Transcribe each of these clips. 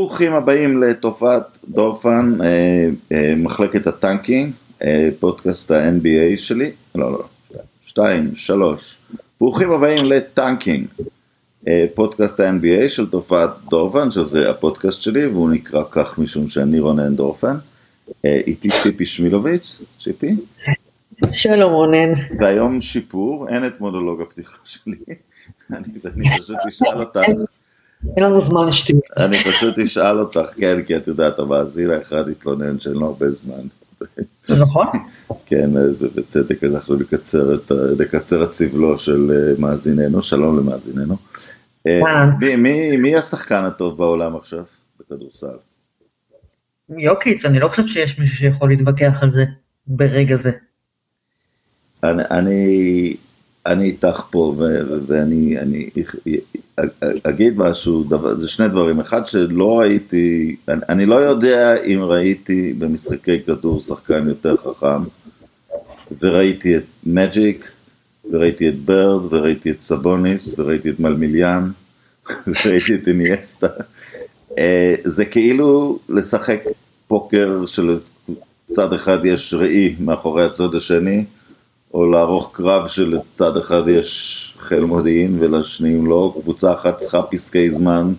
ברוכים הבאים לתופעת דורפן, אה, אה, מחלקת ה tanking, אה, פודקאסט ה-NBA שלי, לא, לא, שתיים, שלוש. ברוכים הבאים ל tanking, אה, פודקאסט ה-NBA של תופעת דורפן, שזה הפודקאסט שלי, והוא נקרא כך משום שאני רונן דורפן. אה, איתי ציפי שמילוביץ', ציפי. שלום רונן. והיום שיפור, אין את מונולוג הפתיחה שלי, אני אני פשוט אשאל אותך. אין לנו זמן לשתות. אני פשוט אשאל אותך, כן, כי את יודעת, המאזין האחד התלונן שאין לו הרבה זמן. נכון? כן, זה בצדק, אז אנחנו נקצר את, נקצר את סבלו של אה, מאזיננו, שלום למאזיננו. אה, מי, מי השחקן הטוב בעולם עכשיו בכדורסל? יוקיץ', אני לא חושב שיש מישהו שיכול להתווכח על זה ברגע זה. אני, אני, אני איתך פה, ואני אני, אגיד משהו, דבר, זה שני דברים, אחד שלא ראיתי, אני, אני לא יודע אם ראיתי במשחקי כדור שחקן יותר חכם, וראיתי את מג'יק, וראיתי את ברד, וראיתי את סבוניס, וראיתי את מלמיליאן, וראיתי את איניאסטה. אה, זה כאילו לשחק פוקר שלצד אחד יש ראי מאחורי הצד השני, או לערוך קרב שלצד אחד יש חיל מודיעין ולשניים לא, קבוצה אחת צריכה פסקי זמן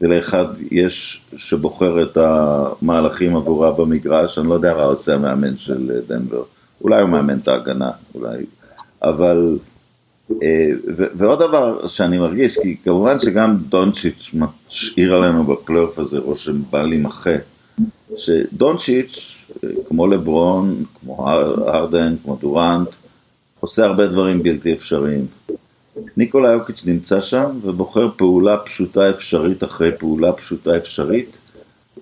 ולאחד יש שבוחר את המהלכים עבורה במגרש, אני לא יודע מה עושה המאמן של דנבר, אולי הוא מאמן את ההגנה, אולי, אבל, אה, ו- ועוד דבר שאני מרגיש, כי כמובן שגם דונצ'יץ' משאיר עלינו בפלייאוף הזה רושם בל יימחה, שדונצ'יץ', אה, כמו לברון, כמו הר- הרדן, כמו דורנט, עושה הרבה דברים בלתי אפשריים. ניקולה יוקיץ' נמצא שם ובוחר פעולה פשוטה אפשרית אחרי פעולה פשוטה אפשרית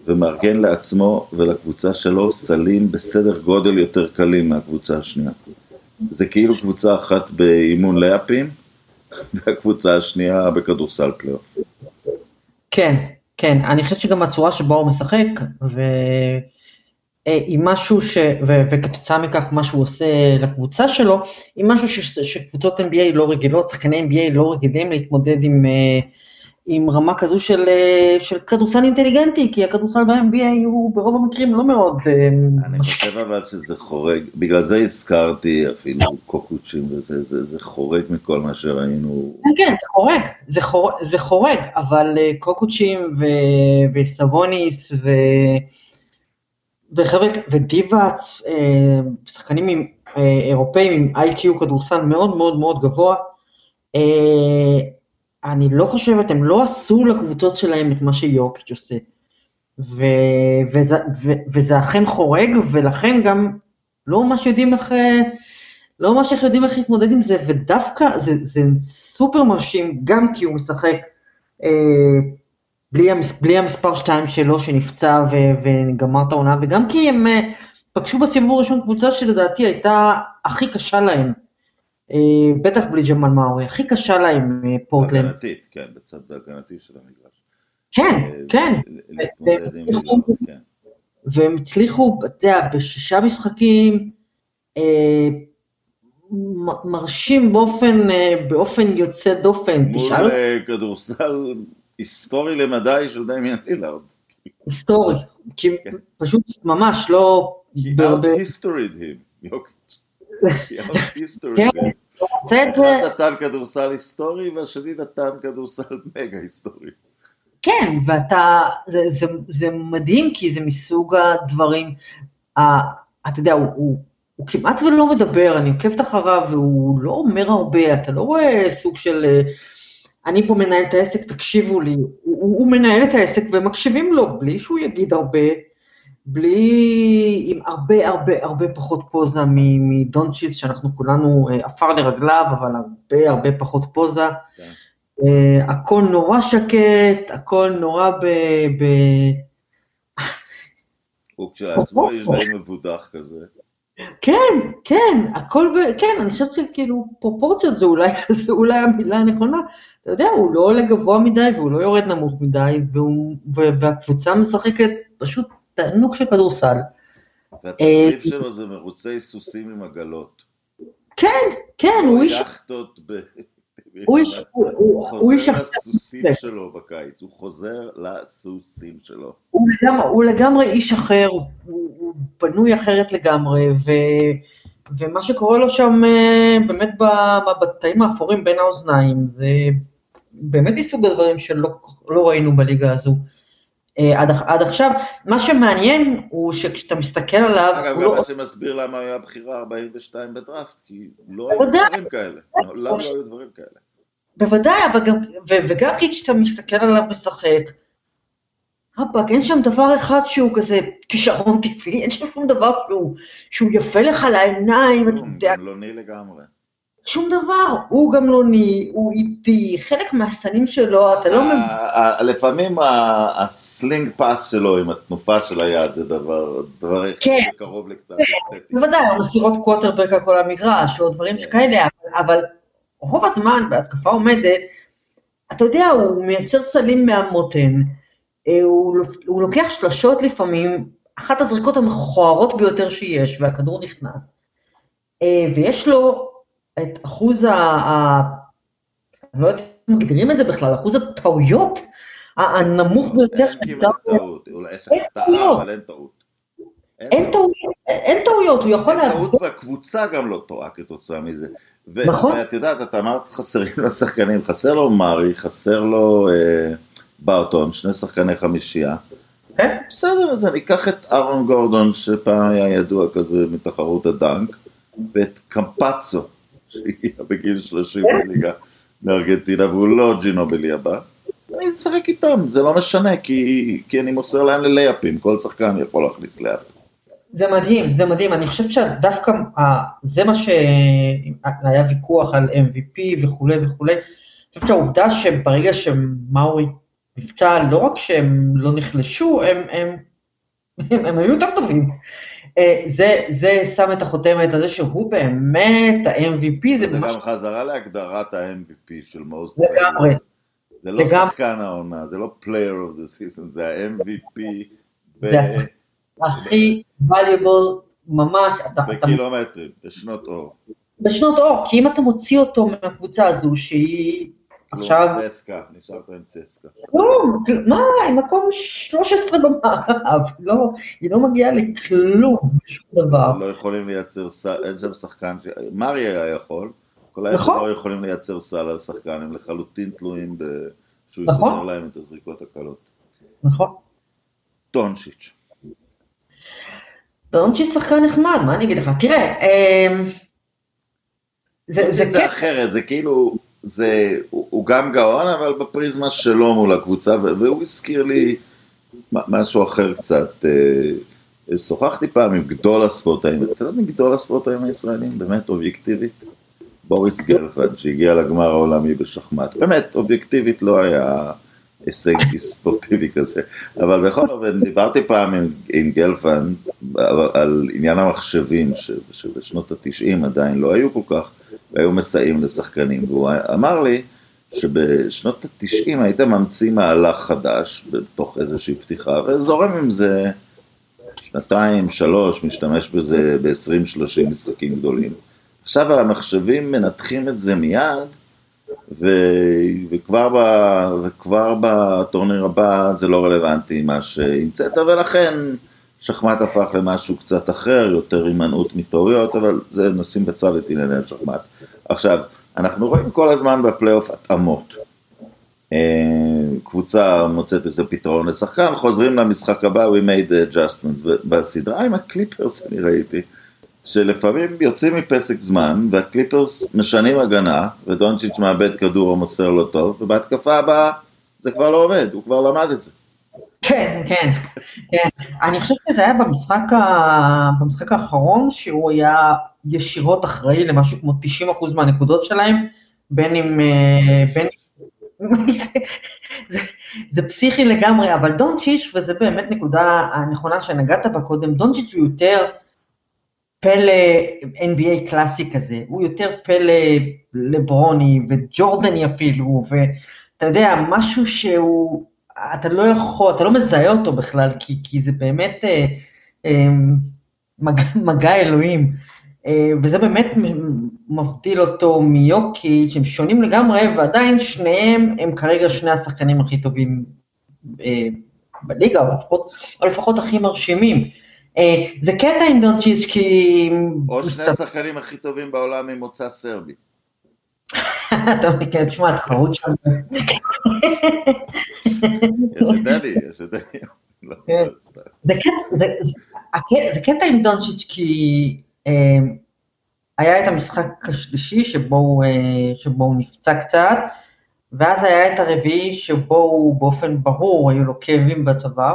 ומארגן לעצמו ולקבוצה שלו סלים בסדר גודל יותר קלים מהקבוצה השנייה. זה כאילו קבוצה אחת באימון לאפים והקבוצה השנייה בכדורסל פלייאוף. כן, כן, אני חושבת שגם הצורה שבה הוא משחק, ועם משהו ש... ו... וכתוצאה מכך מה שהוא עושה לקבוצה שלו, עם משהו ש... שקבוצות NBA לא רגילות, שחקני NBA לא רגילים להתמודד עם, אה, עם רמה כזו של, אה, של כדורסל אינטליגנטי, כי הכדורסל ב-NBA הוא ברוב המקרים לא מאוד אה, אני חושב אבל שזה חורג, בגלל זה הזכרתי אפילו קוקוצ'ים וזה, זה, זה חורג מכל מה שראינו. כן, כן, זה חורג, זה, חור, זה חורג, אבל קוקוצ'ים ו, וסבוניס ו, וחבר'ה, ודיבאץ, uh, שחקנים עם, uh, אירופאים עם איי-קיו כדורסל מאוד מאוד מאוד גבוה, uh, אני לא חושבת, הם לא עשו לקבוצות שלהם את מה שיורקיץ' עושה. ו, וזה, ו, וזה אכן חורג, ולכן גם לא ממש יודעים איך... אה, לא ממש איך יודעים איך להתמודד עם זה, ודווקא זה, זה סופר מרשים, גם כי הוא משחק אה, בלי, המס, בלי המספר 2 שלו שנפצע ו, וגמר את העונה, וגם כי הם אה, פגשו בסיבוב הראשון קבוצה שלדעתי הייתה הכי קשה להם, אה, בטח בלי ג'מאל מאורי, הכי קשה להם אה, פורטלנד. הגנתית, כן, בצד ההגנתי של המגרש. כן, כן, כן. והם הצליחו, אתה יודע, בשישה משחקים, מרשים באופן, באופן יוצא דופן, מול תשאל אה, כדורסל היסטורי למדי של דמיאן לילארד. היסטורי, כי כן. פשוט ממש לא, He out-historied him, יוקיץ'. He out-historied כן, him. אחד נתן כדורסל היסטורי והשני נתן כדורסל מגה היסטורי. כן, ואתה, זה, זה, זה מדהים כי זה מסוג הדברים, ה, אתה יודע, הוא, הוא, הוא כמעט ולא מדבר, אני עוקבת אחריו והוא לא אומר הרבה, אתה לא רואה סוג של, אה, אני פה מנהל את העסק, תקשיבו לי, הוא, הוא, מנהל את העסק ומקשיבים לו, בלי שהוא יגיד הרבה, בלי, עם הרבה הרבה הרבה פחות פוזה מדונצ'יץ, שאנחנו כולנו אה, עפר לרגליו, אבל הרבה הרבה פחות פוזה. Uh, הכל נורא שקט, הכל נורא ב... ב... הוא כשלעצמו יש די מבודח כזה. כן, כן, הכל ב... כן, אני חושבת שכאילו פרופורציות זה אולי, זה אולי המילה הנכונה. אתה יודע, הוא לא עולה גבוה מדי והוא לא יורד נמוך מדי, והוא, והקבוצה משחקת פשוט תענוג של כדורסל. והתחליף שלו זה מרוצי סוסים עם עגלות. כן, כן, הוא איש... יכטות ב- הוא איש, הוא- איש חוזר. לסוסים שלו בקיץ, הוא חוזר לסוסים שלו. הוא לגמרי, הוא לגמרי איש אחר, הוא, הוא, בנוי אחרת לגמרי, ו, ומה שקורה לו שם אה, באמת בתאים האפורים בין האוזניים, זה באמת מסוג הדברים שלא לא ראינו בליגה הזו עד, עד עכשיו. מה שמעניין הוא שכשאתה מסתכל עליו, אגב, הוא גם לא... מה שמסביר למה היה בחירה 42 בדראפט, כי לא היו. דברים כאלה. מעולם לא היו דברים כאלה. בוודאי, אבל גם, ו, וגם כי כשאתה מסתכל עליו משחק, רבאק, אין שם דבר אחד שהוא כזה כישרון טבעי, אין שם שום דבר שהוא, שהוא יפה לך לעיניים, אתה יודע, גמלוני לגמרי. שום דבר, הוא גמלוני, הוא איטי, חלק מהסנים שלו, אתה לא מבין, ה- ה- לפעמים ה sling pass שלו עם התנופה של היד זה דבר, דבר כן. שקרוב לקצת אסתטי. בוודאי, מסירות קווטרבק על כל המגרש, או דברים כן. שכאלה, אבל, רוב הזמן בהתקפה עומדת, אתה יודע, הוא מייצר סלים מהמותן, אה, הוא, לוקח שלשות לפעמים, אחת הזריקות המכוערות ביותר שיש, והכדור נכנס, אה, ויש לו את אחוז ה... ה אני לא יודעת איך מגדירים את זה בכלל, אחוז הטעויות הנמוך ביותר אין כמעט טעות, אולי יש החטאה. אבל אין טעות. אין טעויות, אין טעויות, הוא יכול להביא... טעות והקבוצה גם לא טועה כתוצאה מזה. נכון. ואת יודעת, את אמרת חסרים לו שחקנים, חסר לו מארי, חסר לו אה, בארטון, שני שחקני חמישייה. כן? בסדר, אז אני אקח את אהרון גורדון, שפעם היה ידוע כזה מתחרות הדנק, ואת קמפצו, שהגיע בגיל 30 בליגה מארגנטינה, והוא לא ג'ינובלי הבא. אני אשחק איתם, זה לא משנה, כי, כי אני מוסר להם ללייאפים, כל שחקן יכול להכניס לייאפ. זה מדהים, זה מדהים, אני חושבת שדווקא ה- זה מה שהיה ויכוח על MVP וכולי וכולי, אני חושבת שהעובדה שברגע שמארי נפצע, לא רק שהם לא נחלשו, הם, הם, הם, הם היו יותר טובים. אה, זה, זה שם את החותמת על זה שהוא באמת ה-MVP, זה זה ממש גם חזרה להגדרת ה-MVP של most לגמרי, זה לא לגמרי. שחקן העונה, זה לא player of the season, זה ה-MVP זה. הכי valuable ממש, אתה, אתה בקילומטרים, בשנות אור. בשנות אור, כי אם אתה מוציא אותו מהקבוצה הזו שהיא עכשיו, כלום, צסקה, נשארת עם צסקה. כלום, כל- מה, היא מקום 13 במערב, לא, היא לא מגיעה לכלום, שום דבר. לא יכולים לייצר סל, אין שם שחקן, ש... מרי היה יכול, כל היתר נכון. לא יכולים לייצר סל על שחקן, הם לחלוטין תלויים ב... שהוא נכון. יסדר להם את הזריקות הקלות. נכון. טונשיץ'. דונצ'י שחקן נחמד, מה אני אגיד לך? תראה, אמ, זה זה זה כן, אחרת, זה כאילו, זה, הוא, הוא גם גאון, אבל בפריזמה שלו מול הקבוצה, והוא הזכיר לי משהו אחר קצת. אה, שוחחתי פעם עם גדול הספורטאים, אתה יודע מי גדול הספורטאים הישראלים? באמת אובייקטיבית? בוריס גלפנד, שהגיע לגמר העולמי בשחמט. באמת, אובייקטיבית לא היה הישג ספורטיבי כזה. אבל בכל אופן, דיברתי פעם עם, עם גלפנד על עניין המחשבים, שבשנות התשעים עדיין לא היו כל כך, והיו מסייעים לשחקנים. והוא אמר לי שבשנות התשעים היית ממציא מהלך חדש בתוך איזושהי פתיחה, וזורם עם זה שנתיים, שלוש, משתמש בזה ב-20-30 משחקים גדולים. עכשיו המחשבים מנתחים את זה מיד, ו... וכבר, ב... וכבר בטורניר הבא זה לא רלוונטי מה שהמצאת, ולכן שחמט הפך למשהו קצת אחר, יותר הימנעות מטעויות, אבל זה נשים בצד את ענייני השחמט. עכשיו, אנחנו רואים כל הזמן בפלייאוף התאמות. אה, קבוצה מוצאת איזה פתרון לשחקן, חוזרים למשחק הבא, we made adjustments. בסדרה עם הקליפרס אני ראיתי, שלפעמים יוצאים מפסק זמן, והקליפרס משנים הגנה, ודונצ'יץ' מאבד כדור או מוסר לא טוב, ובהתקפה הבאה זה כבר לא עובד, הוא כבר למד את זה. כן, כן, כן. אני חושבת שזה היה במשחק, ה... במשחק האחרון, שהוא היה ישירות אחראי למשהו כמו 90% מהנקודות שלהם, בין אם... אה, בין... זה, זה, זה פסיכי לגמרי, אבל דונצ'יץ', וזו באמת נקודה הנכונה שנגעת בה קודם, דונצ'יץ' הוא יותר פלא NBA קלאסי כזה, הוא יותר פלא לברוני וג'ורדני אפילו, ואתה יודע, משהו שהוא, אתה לא יכול, אתה לא מזהה אותו בכלל, כי, כי זה באמת אה, אה, מגע, מגע אלוהים. אה, וזה באמת מבדיל אותו מיוקי, שהם שונים לגמרי, ועדיין שניהם הם כרגע שני השחקנים הכי טובים אה, בליגה, או לפחות, או לפחות הכי מרשימים. אה, זה קטע עם דונצ'יץ' כי... או שני השחקנים הכי טובים בעולם ממוצא סרבי. אתה מכיר, תשמע, התחרות שם. יש הבדלי, יש הבדלי. לא, כן. זה קטע עם דונצ'יץ' כי היה את המשחק השלישי שבו הוא, שבו הוא נפצע קצת, ואז היה את הרביעי שבו הוא באופן ברור, היו לו כאבים בצוואר,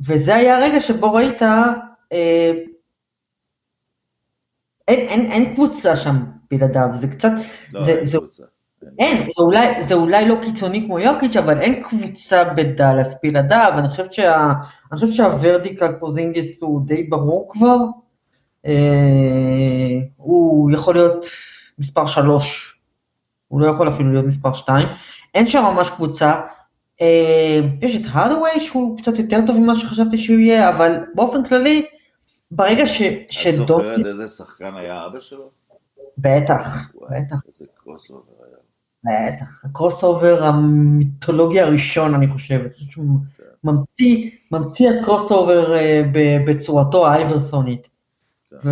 וזה היה הרגע שבו ראית, אה, אין, אין, אין קבוצה שם בלעדיו, זה קצת, לא, זה, אין זה, קבוצה. אין, זה אולי, זה אולי לא קיצוני כמו יוקיץ', אבל אין קבוצה בדאלאס בלעדיו, אני חושבת, שה, אני חושבת שהוורדיקל פוזינגיס הוא די ברור כבר, אה, הוא יכול להיות מספר שלוש, הוא לא יכול אפילו להיות מספר שתיים, אין שם ממש קבוצה, אה, יש את הארדווי שהוא קצת יותר טוב ממה שחשבתי שהוא יהיה, אבל באופן כללי, ברגע ש, את זוכרת איזה שחקן היה אבא שלו? בטח, בטח. איזה crossover היה. בטח, ה crossover המיתולוגי הראשון אני חושבת, אני חושבת שהוא ממציא, ממציא ה crossover אה, בצורתו האייברסונית. כן. ו,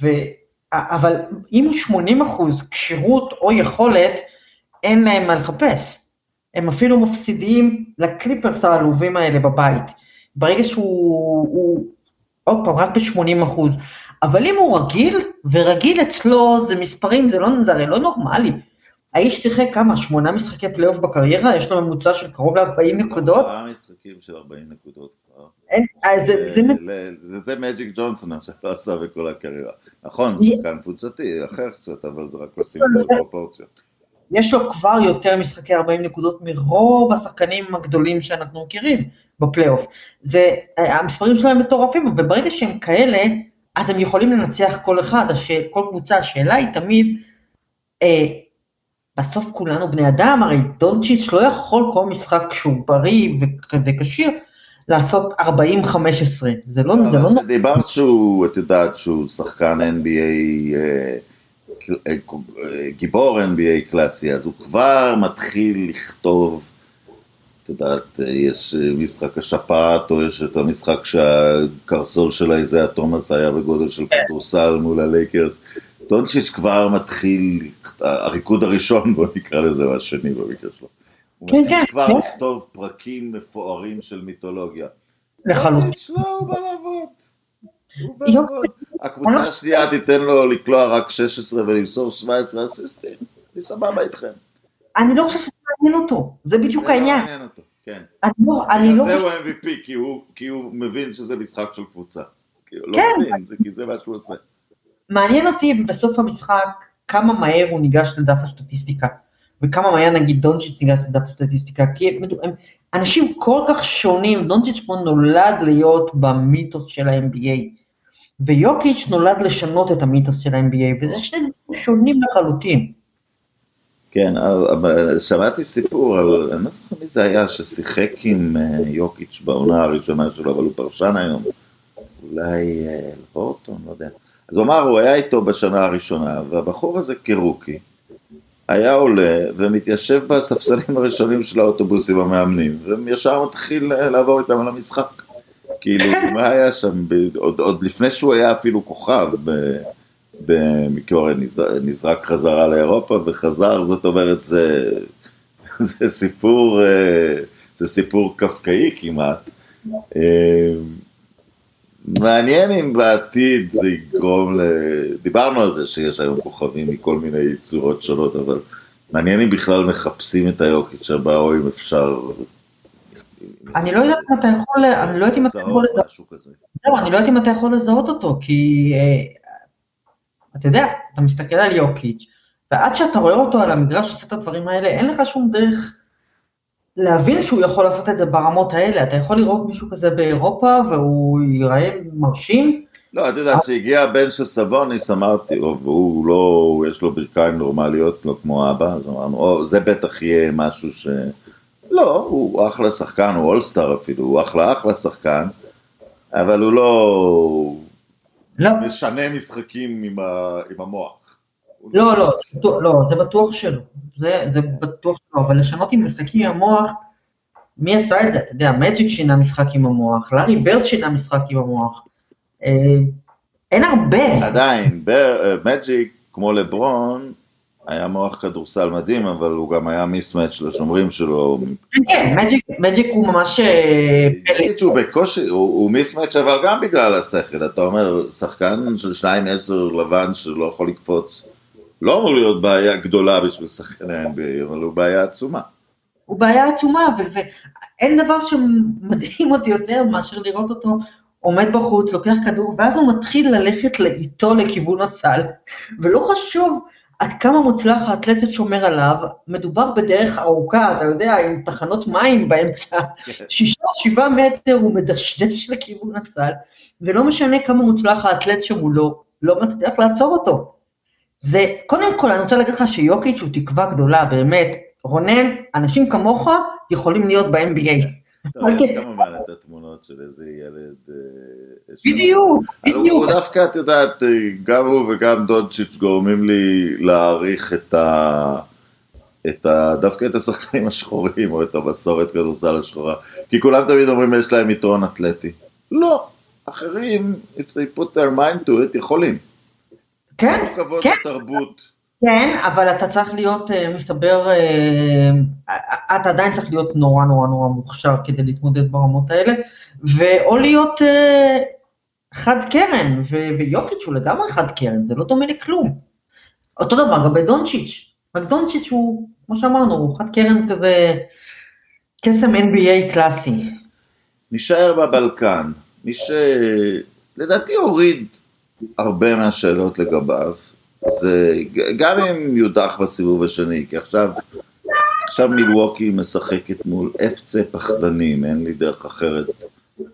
ו, אבל אם הוא 80 אחוז כשירות או יכולת, אין להם מה לחפש. הם אפילו מפסידים לקליפרס העלובים האלה בבית. ברגע שהוא, הוא, עוד פעם, רק ב-80 אחוז. אבל אם הוא רגיל, ורגיל אצלו זה מספרים, זה, לא, זה הרי לא נורמלי. האיש שיחק כמה? שמונה משחקי פלייאוף בקריירה? יש לו ממוצע של קרוב ל-40 נקודות? ארבעה משחקים של 40 נקודות כבר. אה, זה, זה, זה מג'יק ג'ונסון עכשיו לא עשה בכל הקריירה. נכון, י- שחקן קבוצתי, אחר קצת, אבל זה רק לשים את הפרופורציות. יש לו כבר יותר משחקי 40 נקודות מרוב השחקנים הגדולים שאנחנו מכירים בפלייאוף. זה, המספרים שלהם מטורפים, וברגע שהם כאלה, אז הם יכולים לנצח כל אחד, הש... כל קבוצה. השאלה היא תמיד, אה, בסוף כולנו בני אדם, הרי דונצ'יץ' לא יכול כל משחק כשהוא בריא וכשיר, לעשות 40-15. זה לא, זה לא. דיברת שהוא, את יודעת שהוא שחקן NBA, אה, אה, גיבור NBA קלאסי, אז הוא כבר מתחיל לכתוב, יודעת, יש אה, משחק השפעת, או יש את המשחק שהקרסול של איזה תומאס היה בגודל של כדורסל מול הלייקרס. דונצ'יץ' כבר מתחיל, הריקוד הראשון, בוא נקרא לזה, או השני במקרה שלו. הוא כן, מתחיל כן, כבר כן. לכתוב פרקים מפוארים של מיתולוגיה. לחלוטין. לא, הוא בא. לעבוד. הקבוצה השנייה תיתן לו לקלוע רק 16 ולמסור 17 אסיסטים, אני סבבה איתכם. אני לא חושבת שזה מעניין אותו, זה בדיוק זה לא העניין. מעניין אותו, כן. אני לא, אני לא זה. הוא MVP, כי הוא- כי הוא מבין שזה משחק של קבוצה. כאילו, לא כן. מבין, זה כי זה מה שהוא עושה. מעניין אותי בסוף המשחק כמה מהר הוא ניגש לדף הסטטיסטיקה, וכמה מהר נגיד דונצ'יץ' ניגש לדף הסטטיסטיקה, כי הם, הם אנשים כל כך שונים, דונצ'יץ' פה נולד להיות במיתוס של ה-NBA, ויוקיץ' נולד לשנות את המיתוס של ה-NBA, וזה שני דברים שונים לחלוטין. כן, אבל שמעתי סיפור על, אני לא זוכר מי זה היה, ששיחק עם אה, יוקיץ' בעונה הראשונה שלו, אבל הוא פרשן היום. אולי אה, וורטון, לא יודע. אז הוא אמר, הוא היה איתו בשנה הראשונה, והבחור הזה כרוקי, היה עולה ומתיישב בספסלים הראשונים של האוטובוסים המאמנים, וישר מתחיל אה, לעבור איתם על המשחק. כאילו, מה היה שם, עוד, עוד לפני שהוא היה אפילו כוכב, במקרה נזרק חזרה לאירופה וחזר, זאת אומרת, זה, זה סיפור, אה, זה סיפור קפקאי כמעט. אה, מעניין אם בעתיד זה יגרום ל... דיברנו על זה שיש היום כוכבים מכל מיני צורות שונות, אבל מעניין אם בכלל מחפשים את היוקיץ' הבא, או אם אפשר... אני לא יודעת אם אתה יכול, אני לא יודעת אם אתה יכול לזהות לדבר. משהו כזה. לא, אני לא יודעת אם אתה יכול לזהות אותו, כי אה, אתה יודע, אתה מסתכל על יוקיץ', ועד שאתה רואה אותו על המגרש עושה את הדברים האלה, אין לך שום דרך להבין שהוא יכול לעשות את זה ברמות האלה. אתה יכול לראות מישהו כזה באירופה, והוא ייראה מרשים, לא, את יודעת, כשהגיע הבן של סבוניס, אמרתי, "או, והוא לא, יש לו ברכיים נורמליות, לא כמו אבא, אז אמרנו, או, זה בטח יהיה משהו ש... לא, הוא אחלה שחקן, הוא אולסטאר אפילו, הוא אחלה אחלה שחקן, אבל הוא לא... לא. משנה משחקים עם, ה, עם המוח. לא, לא, זה בטוח, לא, זה בטוח שלא. זה, זה בטוח שלא, אבל לשנות עם משחקים עם המוח, מי עשה את זה? אתה יודע, מג'יק שינה משחק עם המוח, לארי ברד שינה משחק עם המוח. אה, אין הרבה. עדיין, בר, מג'יק, כמו לברון, היה מוח כדורסל מדהים, אבל הוא גם היה מיסמץ' לשומרים שלו. כן, כן, מג'יק, הוא ממש אה, פלא. נגיד שהוא בקושי, הוא, הוא מיסמץ' אבל גם בגלל השכל, אתה אומר, שחקן של שניים עשר לבן שלא יכול לקפוץ, לא אמור להיות בעיה גדולה בשביל שחקני ה-NBA, אבל הוא בעיה עצומה. הוא בעיה עצומה, ואין דבר שמדהים אותי יותר מאשר לראות אותו עומד בחוץ, לוקח כדור, ואז הוא מתחיל ללכת איתו לכיוון הסל, ולא חשוב עד כמה מוצלח האתלטית שומר עליו, מדובר בדרך ארוכה, אתה יודע, עם תחנות מים באמצע, שישה, שבעה מטר הוא מדשדש לכיוון הסל, ולא משנה כמה מוצלח האתלט שמולו, לא מצליח לעצור אותו. זה, קודם כל, אני רוצה להגיד לך שיוקיץ' הוא תקווה גדולה, באמת. רונן, אנשים כמוך יכולים להיות ב-NBA. טוב, יש כמובן את התמונות של איזה ילד... אה, בדיוק, בדיוק. הוא דווקא, את יודעת, אה, גם הוא וגם דונצ'יץ' גורמים לי להעריך את ה... את ה... דווקא את השחקנים השחורים, או את המסורת כדורסל השחורה. כי כולם תמיד אומרים, יש להם יתרון אתלטי. לא, אחרים, if they put their mind to it, יכולים. כן, כל כבוד כן, לתרבות. כן, אבל אתה צריך להיות, אה, מסתבר, אה, אתה עדיין צריך להיות נורא נורא נורא מוכשר כדי להתמודד ברמות האלה, ואו להיות אה, חד קרן, ויוקיץ' הוא לגמרי חד קרן, זה לא דומה לכלום. אותו דבר גם בדונצ'יץ', רק דונצ'יץ' הוא, כמו שאמרנו, הוא חד קרן כזה, קסם NBA קלאסי. נשאר בבלקן, מי שלדעתי הוריד הרבה מהשאלות לגביו, זה ג- גם אם יודח בסיבוב השני, כי עכשיו, עכשיו מילווקי משחקת מול אפצה פחדנים, אין לי דרך אחרת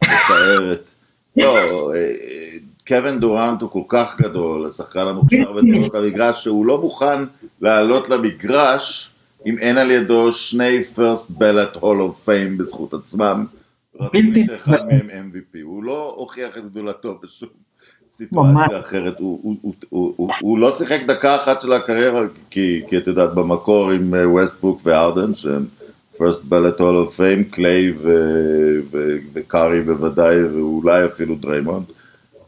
לתאר את... לא, אה, קווין דורנט הוא כל כך גדול, השחקן המוכשר בתולדות המגרש, שהוא לא מוכן לעלות למגרש אם אין על ידו שני first ballot hall of fame בזכות עצמם. בלתי- שאחד מהם MVP, הוא לא הוכיח את גדולתו בשום. סיטואציה אחרת, הוא, הוא, הוא, הוא, הוא, הוא לא שיחק דקה אחת של הקריירה, כי, כי את יודעת, במקור עם אה, ווסטבוק והארדן, שהם first ballot hall of fame, קליי וקארי בוודאי, ואולי אפילו דריימונד,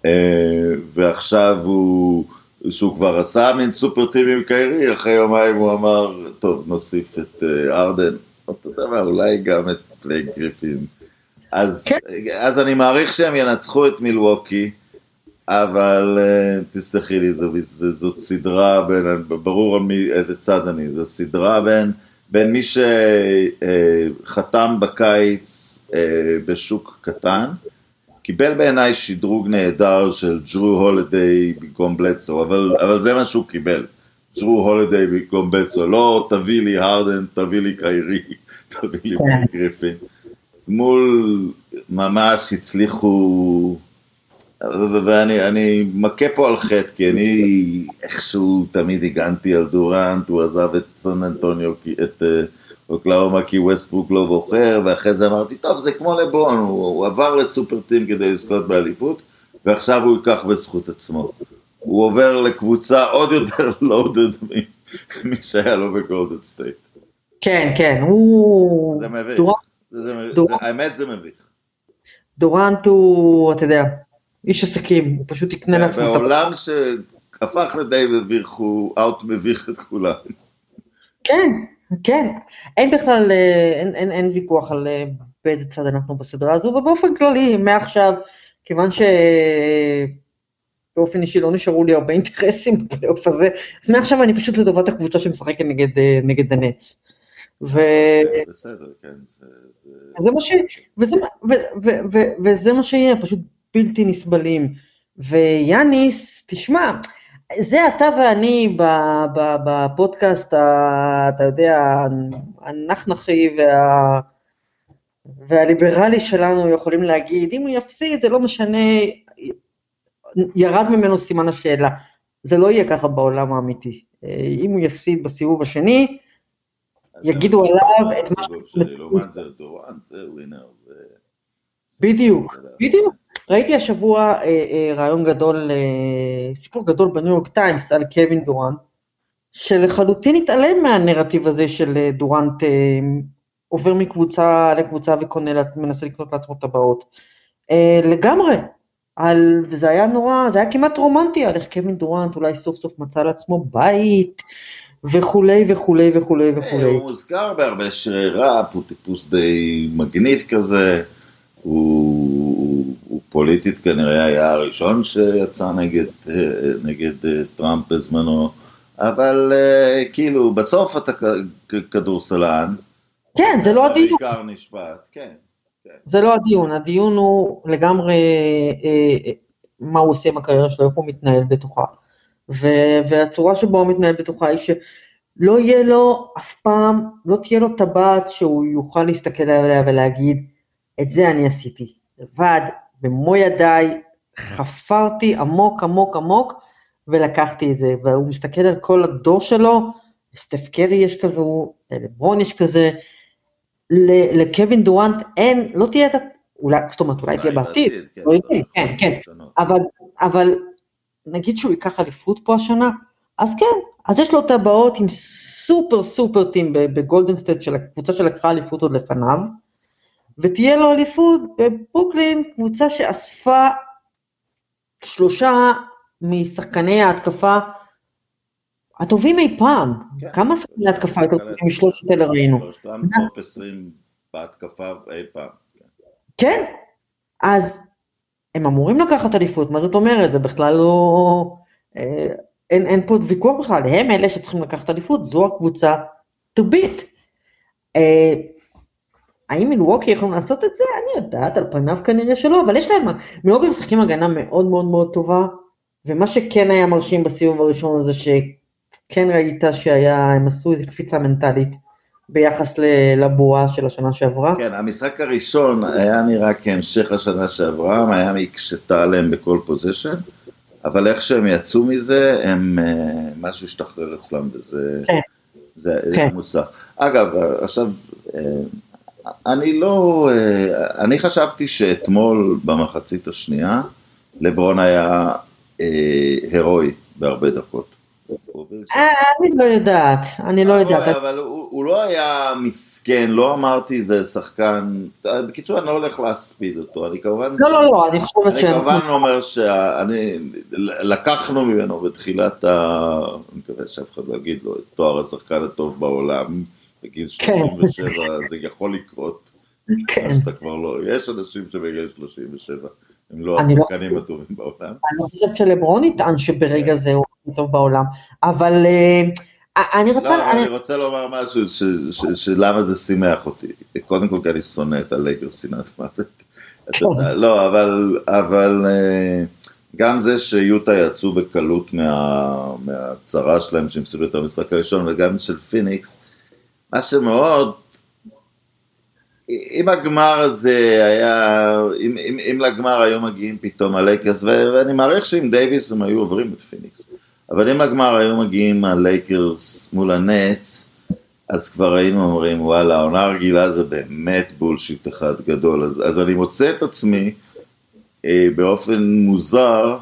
אה, ועכשיו הוא, שהוא כבר עשה מין super team עם קיירי, אחרי יומיים הוא אמר, טוב, נוסיף את אה, הארדן, אתה יודע מה, אולי גם את בלייק גריפין. אז, כן. אז אני מעריך שהם ינצחו את מילווקי, אבל אה, תסלחי לי, זו, זו, זאת סדרה בין, ברור על מי, איזה צד אני, זו סדרה בין, בין מי שחתם בקיץ אה, בשוק קטן, קיבל בעיניי שדרוג נהדר של ג'רו הולדיי במקום בלדסו, אבל, אבל זה מה שהוא קיבל. ג'רו הולדיי במקום בלדסו, לא תביא לי הארדן, תביא לי קיירי, תביא לי כן. גריפין. מול ממש הצליחו, ואני אני מכה פה על חטא, כי אני איכשהו תמיד הגנתי על דורנט, הוא עזב את סן אנטוניו, את אה, אוקלהומה כי ווסטברוק לא מוסר, ואחרי זה אמרתי, טוב, זה כמו לברון, הוא, הוא עבר ל super team כדי לזכות באליפות, ועכשיו הוא ייקח בזכות עצמו. הוא עובר לקבוצה עוד יותר loaded ממי שהיה לו בגולדן סטייט. כן, כן, הוא... זה מביך. דורנט- האמת זה מביך. דורנט הוא, אתה יודע, איש עסקים, הוא פשוט יקנה לעצמו את. בעולם שהפך לדי מביך, הוא out מביך את כולם. כן, כן. אין בכלל, אה, אין, אין, אין ויכוח על אה, באיזה צד אנחנו בסדרה הזו, ובאופן כללי, מעכשיו, כיוון שבאופן אישי לא נשארו לי הרבה אינטרסים בפלייאוף הזה, אז מעכשיו אני פשוט לטובת הקבוצה שמשחקת נגד, אה, נגד הנץ. ו... בסדר, כן. זה, זה... זה מה ש... וזה, ו, ו, ו, וזה מה שיהיה, פשוט בלתי נסבלים. ויאניס, תשמע, זה אתה ואני בפודקאסט, אתה יודע, הנחנחי וה, והליברלי שלנו יכולים להגיד, אם הוא יפסיד, זה לא משנה, ירד ממנו סימן השאלה. זה לא יהיה ככה בעולם האמיתי. אם הוא יפסיד בסיבוב השני, יגידו עליו את מה ווינר. זה- בדיוק, בדיוק. ראיתי השבוע אה, אה, רעיון גדול, אה, סיפור גדול בניו יורק טיימס על קווין דורנט, שלחלוטין התעלם מהנרטיב הזה של אה, דורנט אה, עובר מקבוצה לקבוצה וקונה, מנסה לקנות לעצמו טבעות. אה, לגמרי, על, וזה היה נורא, זה היה כמעט רומנטי על איך קווין דורנט אולי סוף סוף מצא לעצמו בית וכולי וכולי וכולי וכולי. הוא מוזכר בהרבה שירי ראפ, הוא טיפוס די מגניב כזה, הוא פוליטית כנראה היה הראשון שיצא נגד, נגד טראמפ בזמנו, אבל כאילו בסוף אתה כדורסלן. כן, זה לא הדיון. בעיקר נשפט, כן. זה לא הדיון, הדיון הוא לגמרי אה, מה הוא עושה עם הקריירה שלו, איך הוא מתנהל בתוכה. ו- והצורה שבה הוא מתנהל בתוכה היא שלא יהיה לו אף פעם, לא תהיה לו טבעת שהוא יוכל להסתכל עליה ולהגיד, את זה אני עשיתי. לבד, במו ידיי, חפרתי עמוק עמוק עמוק ולקחתי את זה. והוא מסתכל על כל הדור שלו, לסטף קרי יש כזה, לברון יש כזה, לקווין דורנט אין, לא תהיה את ה... אולי, זאת אומרת, אולי תהיה בעתיד, כן, לא כן, כן, אבל, אבל נגיד שהוא ייקח אליפות פה השנה, אז כן, אז יש לו טבעות עם super super team בגולדן סטייט של הקבוצה שלקחה אליפות עוד לפניו, ותהיה לו אליפות בברוקלין, קבוצה שאספה שלושה משחקני ההתקפה הטובים אי פעם. כן. כמה שחקני התקפה יותר טובים משלושת אלה ראינו? שלושתם top 20 בהתקפה אי פעם. כן, אז הם אמורים לקחת אליפות, מה זאת אומרת? זה בכלל לא... אה, אין, אין פה ויכוח בכלל, הם אלה שצריכים לקחת אליפות, זו הקבוצה to beat. האם מלווקי יכולים לעשות את זה? אני יודעת, על פניו כנראה שלא, אבל יש להם, מלווקי משחקים הגנה מאוד מאוד מאוד טובה, ומה שכן היה מרשים בסיבוב הראשון זה שכן ראית שהם עשו איזו קפיצה מנטלית. ביחס לבועה של השנה שעברה. כן, המשחק הראשון היה נראה כהמשך השנה שעברה, מיאמי הקשתה עליהם בכל פוזיישן, אבל איך שהם יצאו מזה, הם, אה, משהו השתחרר אצלם, וזה כן. זה, כן. מוצלח. אגב, עכשיו, אה, אני לא, אה, אני חשבתי שאתמול במחצית השנייה, לברון היה הירואי בהרבה דקות. אה, אני לא יודעת, אני לא יודעת. אבל הוא לא היה מסכן, לא אמרתי זה שחקן, בקיצור אני לא הולך להספיד אותו, אני כמובן... לא, לא, לא, אני חושבת ש... אני כמובן אומר שאני, לקחנו ממנו בתחילת ה... אני מקווה שאף אחד לא יגיד לו, את תואר השחקן הטוב בעולם, בגיל 37 כן. זה יכול לקרות. כן. אתה כבר לא, יש אנשים שבגיל 37. הם לא, לא השחקנים הטובים בעולם. אני חושבת שלברון יטען שברגע זה הוא הכי טוב בעולם, אבל אה, אני רוצה... לא, אני רוצה לומר משהו שלמה זה שימח אותי. קודם כל כי אני שונא את הלייקר שנאת מוות. כן. לא, אבל אה, גם זה שיוטה יצאו בקלות מהצרה שלהם שהם הפסידו את המשחק הראשון וגם של פיניקס, מה שמאוד אם הגמר הזה היה, אם, אם, אם לגמר היו מגיעים פתאום הלייקרס, ואני מעריך שאם דייוויס הם היו עוברים את פיניקס, אבל אם לגמר היו מגיעים הלייקרס מול הנץ, אז כבר היינו אומרים וואלה, העונה הרגילה זה באמת bullshit אחד גדול, אז, אז אני מוצא את עצמי אה, באופן מוזר,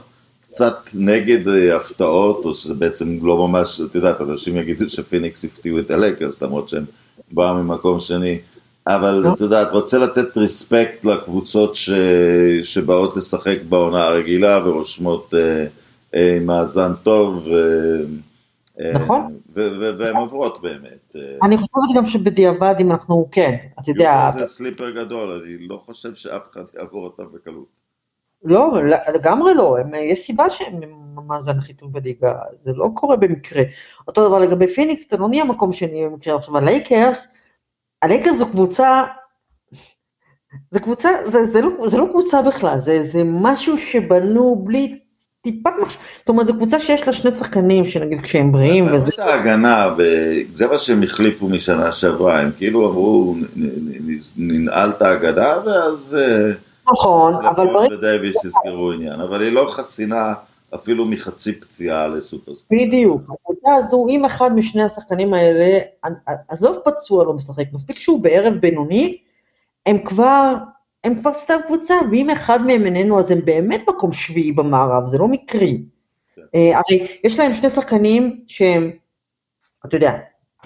קצת נגד אה, הפתעות, או שזה בעצם לא ממש, את יודעת, אנשים יגידו שפיניקס הפתיעו את הלייקרס, למרות שהם באו ממקום שני. אבל לא. את יודעת, רוצה לתת ריספקט לקבוצות ש... שבאות לשחק בעונה הרגילה ורושמות אה, אה, מאזן טוב. ו... אה, נכון. והן עוברות באמת. אה. אני חושבת גם שבדיעבד אם אנחנו, כן, אתה יודע. זה sleeper גדול, אני לא חושב שאף אחד יעבור אותם בקלות. לא, לגמרי לא, הם, יש סיבה שהם המאזן הכי טוב בליגה, זה לא קורה במקרה. אותו דבר לגבי פיניקס, אתה לא נהיה מקום שני במקרה. עכשיו הלייקרס, הלייקרס זו קבוצה, זה קבוצה, זה, זה, לא, זה לא קבוצה בכלל, זה, זה משהו שבנו בלי טיפת משהו, זאת אומרת, זו קבוצה שיש לה שני שחקנים, שנגיד כשהם בריאים וזה... את ההגנה, וזה מה שהם החליפו משנה שעברה, הם כאילו אמרו, ננעל את ההגנה, ואז... אה, נכון, אבל ברגע... ודייוויס יזכרו עניין, אבל היא לא חסינה אפילו מחצי פציעה לסופרסטאר. בדיוק, הקבוצה הזו, אם אחד משני השחקנים האלה, עזוב פצוע לא משחק, מספיק שהוא בערב בינוני, הם כבר, הם כבר סתם קבוצה, ואם אחד מהם איננו, אז הם באמת מקום שביעי במערב, זה לא מקרי. כן. אה, הרי יש להם שני שחקנים שהם, אתה יודע,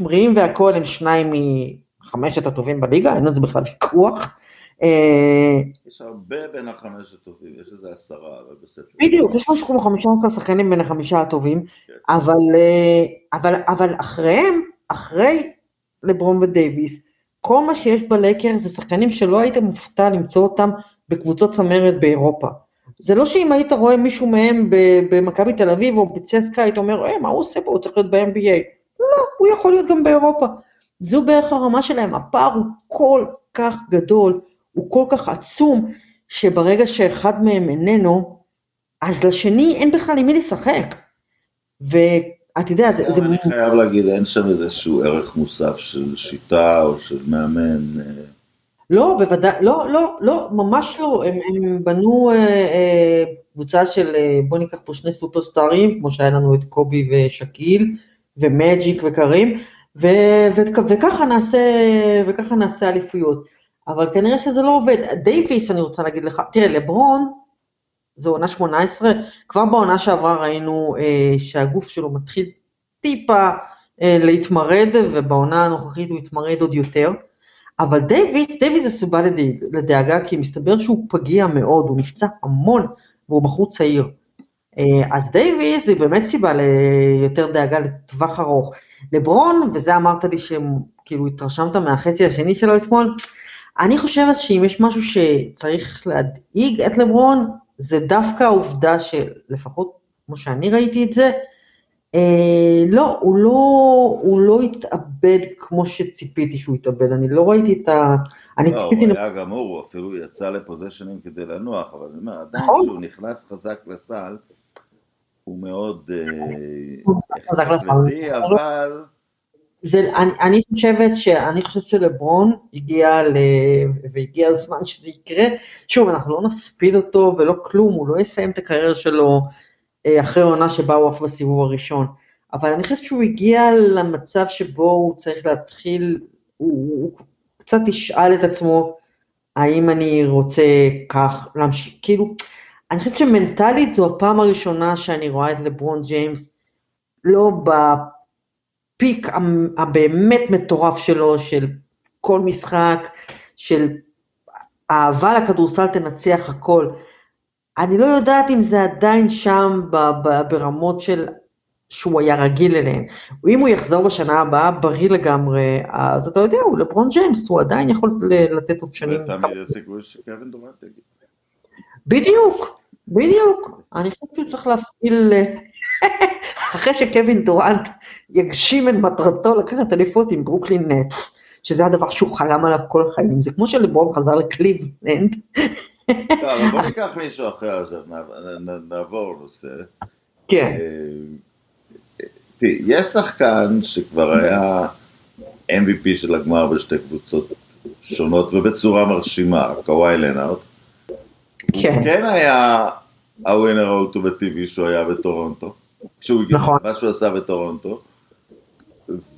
בריאים והכול, הם שניים מחמשת הטובים בליגה, אין על זה בכלל ויכוח. אה, יש הרבה בין החמש הטובים, יש איזה עשרה, אבל בסדר. בדיוק, יש משהו כמו 15 שחקנים בין החמישה הטובים, כן. אבל, אה, אבל, אחריהם, אחרי לברון ודייוויס, כל מה שיש בלייקר זה שחקנים שלא היית מופתע למצוא אותם בקבוצות צמרת באירופה. זה לא שאם היית רואה מישהו מהם במכבי תל אביב או בצסקה, היית אומר, אה, מה הוא עושה פה, הוא צריך להיות ב-NBA. לא, הוא יכול להיות גם באירופה. זו בערך הרמה שלהם, הפער הוא כל כך גדול, הוא כל כך עצום, שברגע שאחד מהם איננו, אז לשני אין בכלל עם מי לשחק. ואתה יודע, זה... זה... אני חייב להגיד, אין שם איזשהו ערך מוסף של שיטה או של מאמן. אה, לא, בוודאי, לא, לא, לא, ממש לא, הם, הם בנו אה, אה, קבוצה של, אה, בוא ניקח פה שני סופרסטארים, כמו שהיה לנו את קובי ושקיל, ומג'יק וקרים, ו, ו, וככה נעשה, וככה נעשה אליפויות. אבל כנראה שזה לא עובד. דייוויס, אני רוצה להגיד לך, תראה, לברון, זו עונה 18, כבר בעונה שעברה ראינו אה, שהגוף שלו מתחיל טיפה אה, להתמרד, ובעונה הנוכחית הוא התמרד עוד יותר. אבל דייוויס, דייוויס זה סיבה לדאג, לדאגה, כי מסתבר שהוא פגיע מאוד, הוא נפצע המון, והוא בחור צעיר. אה, אז דייוויס זה באמת סיבה ליותר דאגה לטווח ארוך. לברון, וזה אמרת לי שכאילו התרשמת מהחצי השני שלו אתמול, אני חושבת שאם יש משהו שצריך להדאיג את לברון, זה דווקא העובדה שלפחות כמו שאני ראיתי את זה, אה, לא, הוא לא, הוא לא התאבד כמו שציפיתי שהוא יתאבד, אני לא ראיתי את ה... אני לא, ציפיתי... הוא היה גמור, הוא אפילו יצא לפוזיישנים כדי לנוח, אבל אני אומר, עדיין נכון. כשהוא נכנס חזק לסל, הוא מאוד הוא נכנס חזק אה, לסל. אבל זה, אני, אני חושבת ש... חושבת שלברון הגיע ל... והגיע הזמן שזה יקרה. שוב, אנחנו לא נספיד אותו ולא כלום, הוא לא יסיים את הקריירה שלו אה, אחרי העונה שבה הוא עף בסיבוב הראשון. אבל אני חושבת שהוא הגיע למצב שבו הוא צריך להתחיל, הוא, הוא קצת ישאל את עצמו, האם אני רוצה כך להמשיך, כאילו, אני חושבת שמנטלית זו הפעם הראשונה שאני רואה את לברון ג'יימס, לא בפיק המ- הבאמת מטורף שלו, של כל משחק, של אהבה לכדורסל תנצח הכל. אני לא יודעת אם זה עדיין שם ברמות של שהוא היה רגיל אליהן. אם הוא יחזור בשנה הבאה בריא לגמרי, אז אתה יודע, הוא לברון ג'יימס, הוא עדיין יכול לתת עוד שנים. ותמיד יש סיכוי שקווין דורנט יגיד. בדיוק, בדיוק. אני חושבת שהוא צריך להפעיל, אחרי שקווין דורנט יגשים את מטרתו לקחת אליפות עם ברוקלין נטס, שזה הדבר שהוא חלם עליו כל החיים, זה כמו שלברון חזר לקליבלנד. לא, אבל בוא ניקח מישהו אחר עכשיו, נעבור נושא. כן, אה, תראי, יש שחקן שכבר היה MVP של הגמר בשתי קבוצות שונות ובצורה מרשימה, קוואי לנארד. כן. הוא כן היה הווינר האולטימטיבי שהוא היה בטורונטו, כשהוא הגיע, נכון. מה שהוא עשה בטורונטו.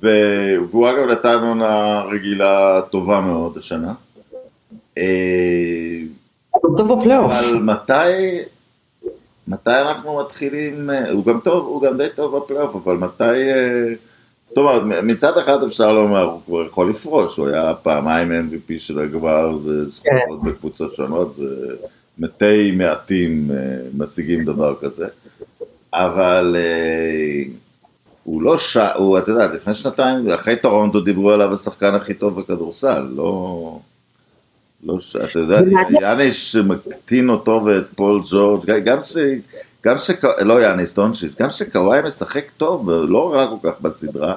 והוא אגב נתן עונה רגילה טובה מאוד השנה. אה, הוא טוב בפלייאוף. אבל מתי, מתי אנחנו מתחילים, אה, הוא גם טוב, הוא גם די טוב בפלייאוף, אבל מתי, אה, זאת אומרת, מצד אחד אפשר לומר, הוא כבר יכול לפרוש, הוא היה פעמיים MVP של הגמר, זה זכויות בקבוצות שונות, זה מתי מעטים משיגים דבר כזה, אבל אה, הוא לא ש... הוא, אתה יודע, לפני שנתיים, אחרי טורונטו דיברו עליו השחקן הכי טוב בכדורסל, לא... לא ש... אתה יודע. יאניש מקטין אותו ואת פול ג'ורג', גם- ש... גם ש... לא יאניס, דונצ'יץ', גם שקוואי משחק טוב, ולא רע כל כך בסדרה,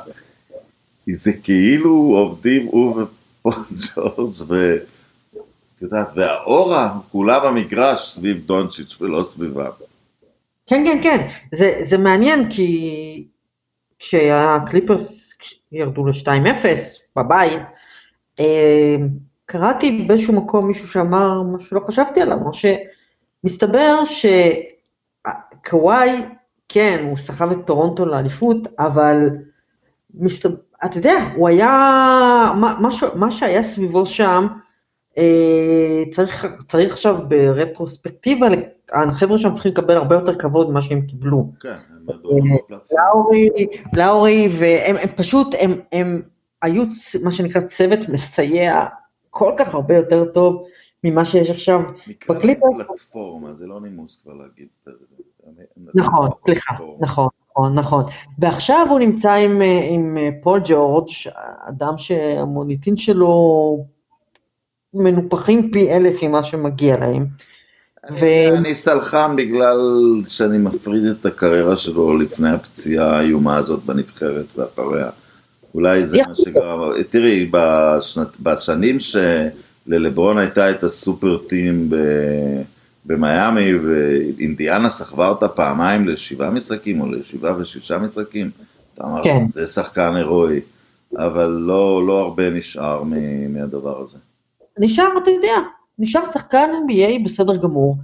זה כאילו עובדים הוא ופול ג'ורג' ו... את יודעת, והאורה כולה במגרש סביב דונצ'יץ' ולא סביבם. כן, כן, כן. זה, זה מעניין כי כשהקליפרס ירדו ל-2-0 בבית, אה, קראתי באיזשהו מקום מישהו שאמר מה שלא חשבתי עליו, אמר שמסתבר שקוואי, כן, הוא סחב את טורונטו לאליפות, אבל מסת... אתה יודע, הוא היה, מה, מה, ש... מה שהיה סביבו שם, אה, צריך, צריך עכשיו ברטרוספקטיבה, החבר'ה שם צריכים לקבל הרבה יותר כבוד ממה שהם קיבלו. כן, הם אה, מדברים בפלטפורמה. לאורי, לאורי, והם הם פשוט, הם, הם היו מה שנקרא צוות מסייע כל כך הרבה יותר טוב ממה שיש עכשיו. נקרא בקליפ- פלטפורמה, זה לא נימוס כבר להגיד. נכון, סליחה. נכון, נכון, נכון. ועכשיו הוא נמצא עם, אה, עם אה, פול ג'ורג', אדם שהמוניטין שלו מנופחים פי אלף ממה שמגיע להם. אני- אני סלחן בגלל שאני מפריד את הקריירה שלו לפני הפציעה האיומה הזאת בנבחרת ואחריה. אולי זה מה שגרם, תראי, בשנת, בשנים שללברון הייתה את הסופר טים ב- במיאמי ואינדיאנה סחבה אותה פעמיים לשבעה משחקים או לשבעה ושישה משחקים, אתה אמרת, כן. זה שחקן הירואי, אבל לא, לא הרבה נשאר מהדבר הזה. נשאר, אתה יודע, נשאר שחקן NBA בסדר גמור,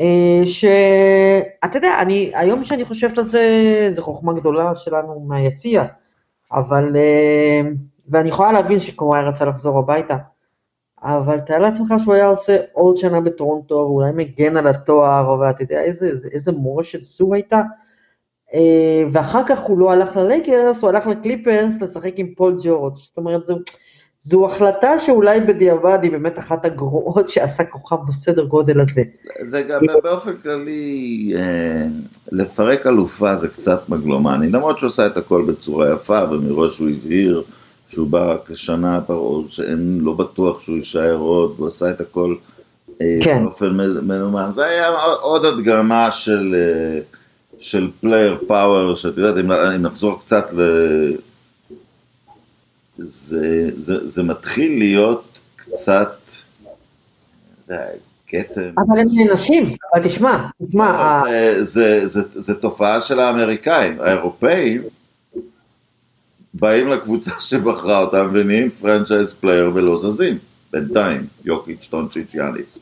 אה, שאתה יודע, אני, היום שאני חושבת על זה, זו חוכמה גדולה שלנו מהיציע, אבל, אה, ואני יכולה להבין שקוואי רצה לחזור הביתה, אבל תאר לעצמך שהוא היה עושה עוד שנה בטורונטו, אולי מגן על התואר, ואתה יודע איזה, איזה, איזה מורשת זו הייתה, אה, ואחר כך הוא לא הלך ללייקרס, הוא הלך לקליפרס לשחק עם פול ג'ורג', זאת אומרת, זו, זו החלטה שאולי בדיעבד היא באמת אחת הגרועות שעשה כוכב בסדר גודל הזה. זה גם באופן כללי, אה, לפרק אלופה זה קצת מגלומני, למרות שהוא עושה את הכל בצורה יפה, ומראש הוא הבהיר שהוא בא רק לשנה פרעות, שאין, לא בטוח שהוא יישאר עוד, הוא עשה את הכל אה, כן. באופן מנומס. זה היה עוד הדגמה של, אה, של player power, שאת יודעת, אם, אם נחזור קצת ל... זה, זה, זה מתחיל להיות קצת, יודע, כתם. אבל הם נענשים, אבל תשמע, תשמע, ה- זה, זה, זה, זה תופעה של האמריקאים, האירופאים באים לקבוצה שבחרה אותם ונהיים franchise player ולא זזים, בינתיים, יוקיץ', דונצ'יץ', יאניס.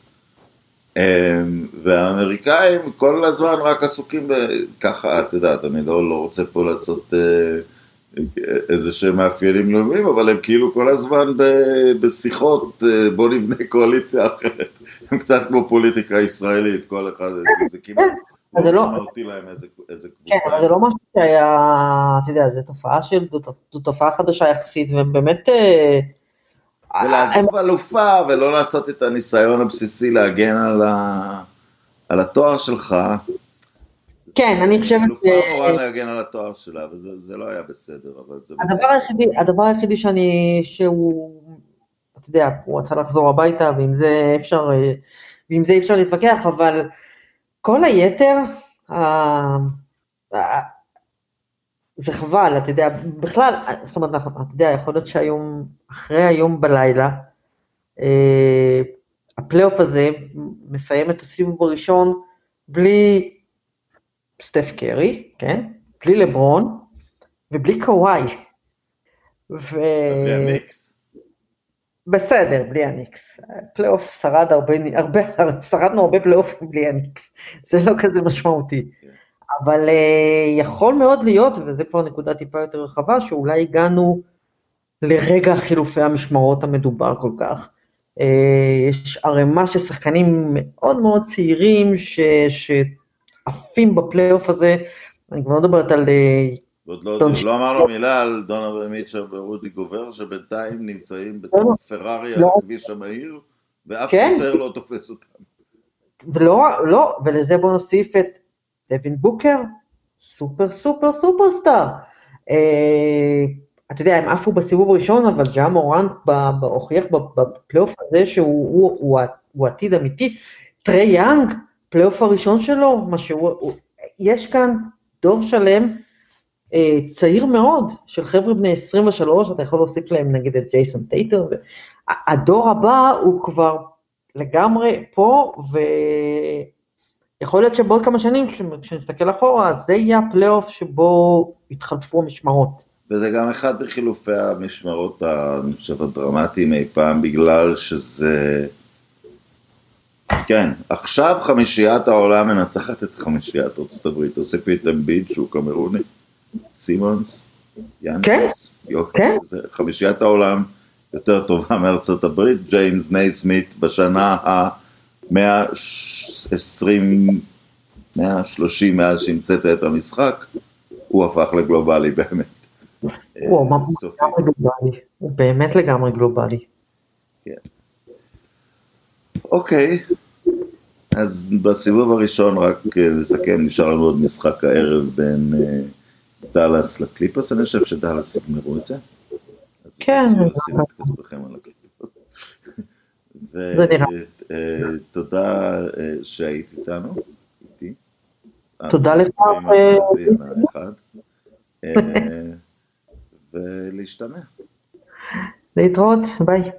אמ, והאמריקאים כל הזמן רק עסוקים בככה, את יודעת, אני לא, לא רוצה פה לעשות אה, איזה שהם מאפיינים לאומיים, אבל הם כאילו כל הזמן ב- בשיחות, אה, בוא נבנה קואליציה אחרת. הם קצת כמו פוליטיקה ישראלית, כל אחד, זה- זה כמעט זה לא להם איזה כן. אבל זה לא משהו שהיה, אתה יודע, זו תופעה של, זו- תופעה חדשה יחסית, והם באמת, אה, ולעזוב אלופה ולא לעשות את הניסיון הבסיסי להגן. על התואר שלך. כן, אני חושבת, אלופה אה, אמורה להגן על התואר שלה, וזה זה לא היה בסדר, אבל זה... הדבר היחידי, הדבר היחידי שאני, שהוא, אתה יודע, הוא רצה לחזור הביתה, ועם זה אפשר, אה, ועם זה אי אפשר להתווכח, אבל כל היתר, זה חבל, אתה יודע, בכלל, זאת אומרת, אנחנו- אתה יודע, יכול להיות שהיום, אחרי היום בלילה, אה, הפלייאוף הזה מסיים את הסיבוב הראשון בלי סטף קרי, כן? בלי לברון ובלי קוואי. ו... בלי. בסדר, בלי הניקס. פלייאוף שרד הרבה, הרבה, שרדנו הרבה פלייאופים בלי הניקס, זה לא כזה משמעותי. אבל אה, יכול מאוד להיות, וזו כבר נקודה טיפה יותר רחבה, שאולי הגענו לרגע חילופי המשמרות המדובר כל כך. Uh, יש ערימה של שחקנים מאוד מאוד צעירים ש, שעפים בפלייאוף הזה, אני כבר לא מדברת על... Uh, ועוד לא, טוב. לא אמרנו מילה על דונובל מיטשר ורודי גובר, שבינתיים נמצאים לא, בתור פרארי על לא. הכביש המהיר, ואף כן. שוטר לא תופס אותם. ולא, לא, ולזה בוא נוסיף את דווין בוקר, סופר סופר סופר סטאר. אה, אתה יודע, הם עפו בסיבוב הראשון, אבל ג'ה מורנט הוכיח בפלייאוף הזה שהוא הוא, הוא, הוא עתיד אמיתי. טרי יאנג, פלייאוף הראשון שלו, מה שהוא, הוא, יש כאן דור שלם, אה, צעיר מאוד, של חבר'ה בני 23, אתה יכול להוסיף להם נגיד את ג'ייסון טייטום. הדור הבא הוא כבר לגמרי פה, ויכול להיות שבעוד כמה שנים, כש- כשנסתכל אחורה, זה יהיה הפלייאוף שבו יתחלפו המשמרות. וזה גם אחד מחילופי המשמרות, אני חושב, הדרמטיים אי פעם, בגלל שזה... כן, עכשיו חמישיית העולם מנצחת את חמישיית ארצות הברית, תוסיף את אמביד שהוא קמרוני, סימונס, יאניס, כן, כן. חמישיית העולם יותר טובה מארצות הברית, ג'יימס נייסמית בשנה ה-120, 130 מאז שהמצאת את המשחק, הוא הפך לגלובלי באמת. הוא ממש לגמרי גלובלי, הוא באמת לגמרי גלובלי. אוקיי, אז בסיבוב הראשון רק לסכם, נשאר לנו עוד משחק הערב בין דאלאס לקליפוס, אני חושב שדאלאס יגמרו את זה. כן. הקליפוס. ותודה שהיית איתנו, איתי. תודה לך. ולהשתמע. להתראות, ביי.